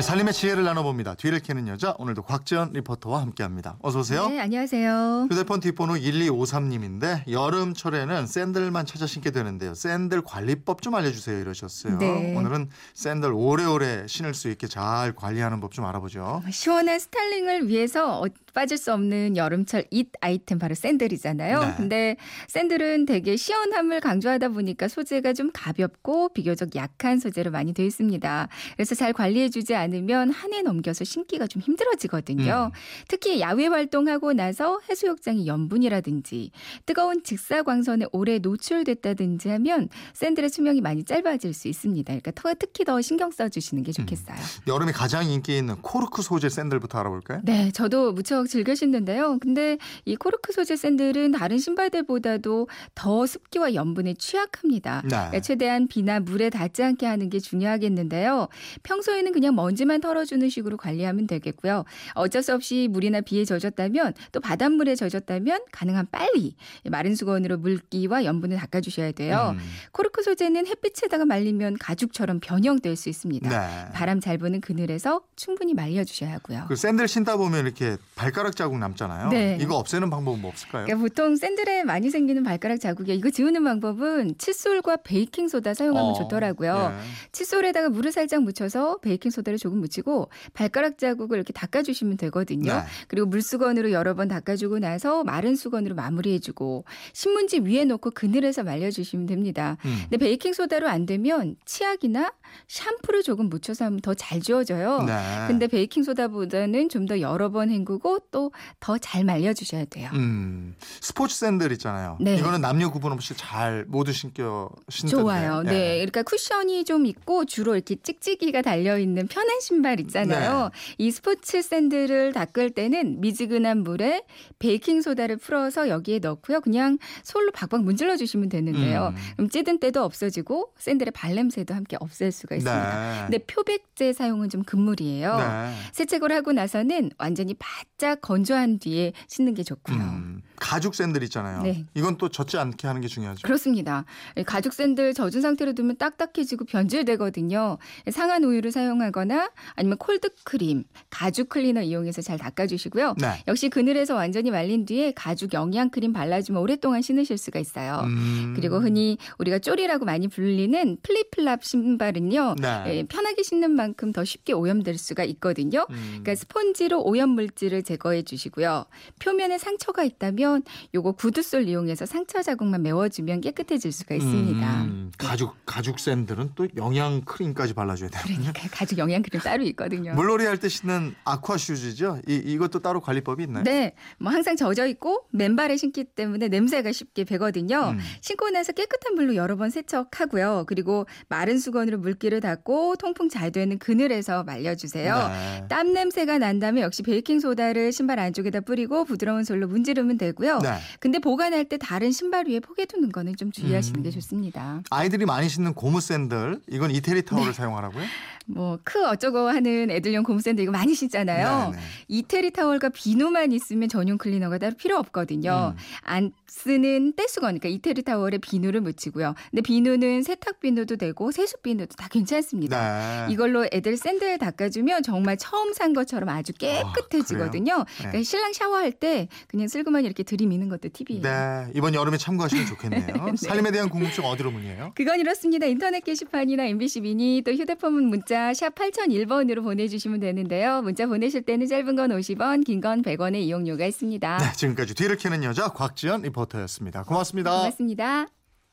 살림의 지혜를 나눠봅니다. 뒤를 캐는 여자 오늘도 곽지연 리포터와 함께합니다. 어서 오세요. 네, 안녕하세요. 휴대폰 뒷번호 1253님인데 여름철에는 샌들만 찾아 신게 되는데요. 샌들 관리법 좀 알려주세요 이러셨어요. 네. 오늘은 샌들 오래오래 신을 수 있게 잘 관리하는 법 좀 알아보죠. 시원한 스타일링을 위해서 어, 빠질 수 없는 여름철 잇 아이템 바로 샌들이잖아요. 네. 근데 샌들은 되게 시원함을 강조하다 보니까 소재가 좀 가볍고 비교적 약한 소재로 많이 되어 있습니다. 그래서 잘 관리해주지 않 으면 한 해 넘겨서 신기가 좀 힘들어지거든요. 음. 특히 야외 활동하고 나서 해수욕장이 염분이라든지 뜨거운 직사광선에 오래 노출됐다든지 하면 샌들의 수명이 많이 짧아질 수 있습니다. 그러니까 더- 특히 더 신경 써주시는 게 좋겠어요. 여름에 가장 인기 있는 코르크 소재 샌들부터 알아볼까요? 네, 저도 무척 즐겨 신는데요. 근데 이 코르크 소재 샌들은 다른 신발들보다도 더 습기와 염분에 취약합니다. 네. 그러니까 최대한 비나 물에 닿지 않게 하는 게 중요하겠는데요. 평소에는 그냥 먼지만 털어주는 식으로 관리하면 되겠고요. 어쩔 수 없이 물이나 비에 젖었다면 또 바닷물에 젖었다면 가능한 빨리 마른 수건으로 물기와 염분을 닦아주셔야 돼요. 음. 코르크 소재는 햇빛에다가 말리면 가죽처럼 변형될 수 있습니다. 네. 바람 잘 부는 그늘에서 충분히 말려주셔야 하고요. 그 샌들 신다 보면 이렇게 발가락 자국 남잖아요. 네. 이거 없애는 방법은 뭐 없을까요? 그러니까 보통 샌들에 많이 생기는 발가락 자국이요. 이거 지우는 방법은 칫솔과 베이킹 소다 사용하면 어, 좋더라고요. 예. 칫솔에다가 물을 살짝 묻혀서 베이킹 소다를 조금 묻히고 발가락 자국을 이렇게 닦아주시면 되거든요. 네. 그리고 물수건으로 여러 번 닦아주고 나서 마른 수건으로 마무리해주고 신문지 위에 놓고 그늘에서 말려주시면 됩니다. 음. 근데 베이킹 소다로 안 되면 치약이나 샴푸를 조금 묻혀서 하면 더 잘 지워져요. 네. 근데 베이킹 소다보다는 좀 더 여러 번 헹구고 또 더 잘 말려주셔야 돼요. 음, 스포츠 샌들 있잖아요. 네. 이거는 남녀 구분 없이 잘 모두 신겨 신던데. 좋아요. 예. 네. 그러니까 쿠션이 좀 있고 주로 이렇게 찍찍이가 달려 있는 편한 신발 있잖아요. 네. 이 스포츠 샌들을 닦을 때는 미지근한 물에 베이킹 소다를 풀어서 여기에 넣고요. 그냥 솔로 박박 문질러 주시면 되는데요. 음. 그럼 찌든 때도 없어지고 샌들의 발냄새도 함께 없앨 수가 있습니다. 네. 근데 표백제 사용은 좀 금물이에요. 네. 세척을 하고 나서는 완전히 바짝 건조한 뒤에 신는 게 좋고요. 음, 가죽 샌들 있잖아요. 네. 이건 또 젖지 않게 하는 게 중요하죠. 그렇습니다. 가죽 샌들 젖은 상태로 두면 딱딱해지고 변질되거든요. 상한 우유를 사용하거나 아니면 콜드 크림, 가죽 클리너 이용해서 잘 닦아주시고요. 네. 역시 그늘에서 완전히 말린 뒤에 가죽 영양 크림 발라주면 오랫동안 신으실 수가 있어요. 음. 그리고 흔히 우리가 쪼리라고 많이 불리는 flip-flop 신발은요. 네. 예, 편하게 신는 만큼 더 쉽게 오염될 수가 있거든요. 음. 그러니까 스펀지로 오염 물질을 제거해 주시고요. 표면에 상처가 있다면 요거 구두솔 이용해서 상처 자국만 메워주면 깨끗해질 수가 있습니다. 음, 가죽 가죽 샌들은 또 영양 크림까지 발라줘야 돼요. 그러니까 가죽 영양 크림 따로 있거든요. 물놀이 할 때 신는 아쿠아 슈즈죠. 이 이것도 따로 관리법이 있나요? 네, 뭐 항상 젖어 있고 맨발에 신기 때문에 냄새가 쉽게 배거든요. 음. 신고 나서 깨끗한 물로 여러 번 세척하고요. 그리고 마른 수건으로 물기를 닦고 통풍 잘 되는 그늘에서 말려주세요. 네. 땀 냄새가 난다면 역시 베이킹 소다를 신발 안쪽에다 뿌리고 부드러운 솔로 문지르면 되고요. 네. 근데 보관할 때 다른 신발 위에 포개 두는 거는 좀 주의하시는 음. 게 좋습니다. 아이들이 많이 신는 고무 샌들 이건 이태리 네. 타월을 사용하라고요? 뭐 크 어쩌고 하는 애들용 고무샌드 이거 많이 신잖아요. 네, 네. 이태리 타월과 비누만 있으면 전용 클리너가 따로 필요 없거든요. 음. 안 쓰는 떼수건, 그러니까 이태리 타월에 비누를 묻히고요. 근데 비누는 세탁 비누도 되고 세수 비누도 다 괜찮습니다. 네. 이걸로 애들 샌들 닦아주면 정말 처음 산 것처럼 아주 깨끗해지거든요. 그래요? 그러니까 신랑 샤워할 때 그냥 슬그머니 이렇게 들이미는 것도 팁이에요. 네, 이번 여름에 참고하시면 좋겠네요. 살림에 대한 궁금증 어디로 문의해요? 그건 이렇습니다. 인터넷 게시판이나 MBC 미니 또 휴대폰 문자 샵 8001번으로 보내주시면 되는데요. 문자 보내실 때는 짧은 건 50원, 긴 건 100원의 이용료가 있습니다. 네, 지금까지 뒤를 캐는 여자 곽지연 리포터였습니다. 고맙습니다. 고맙습니다.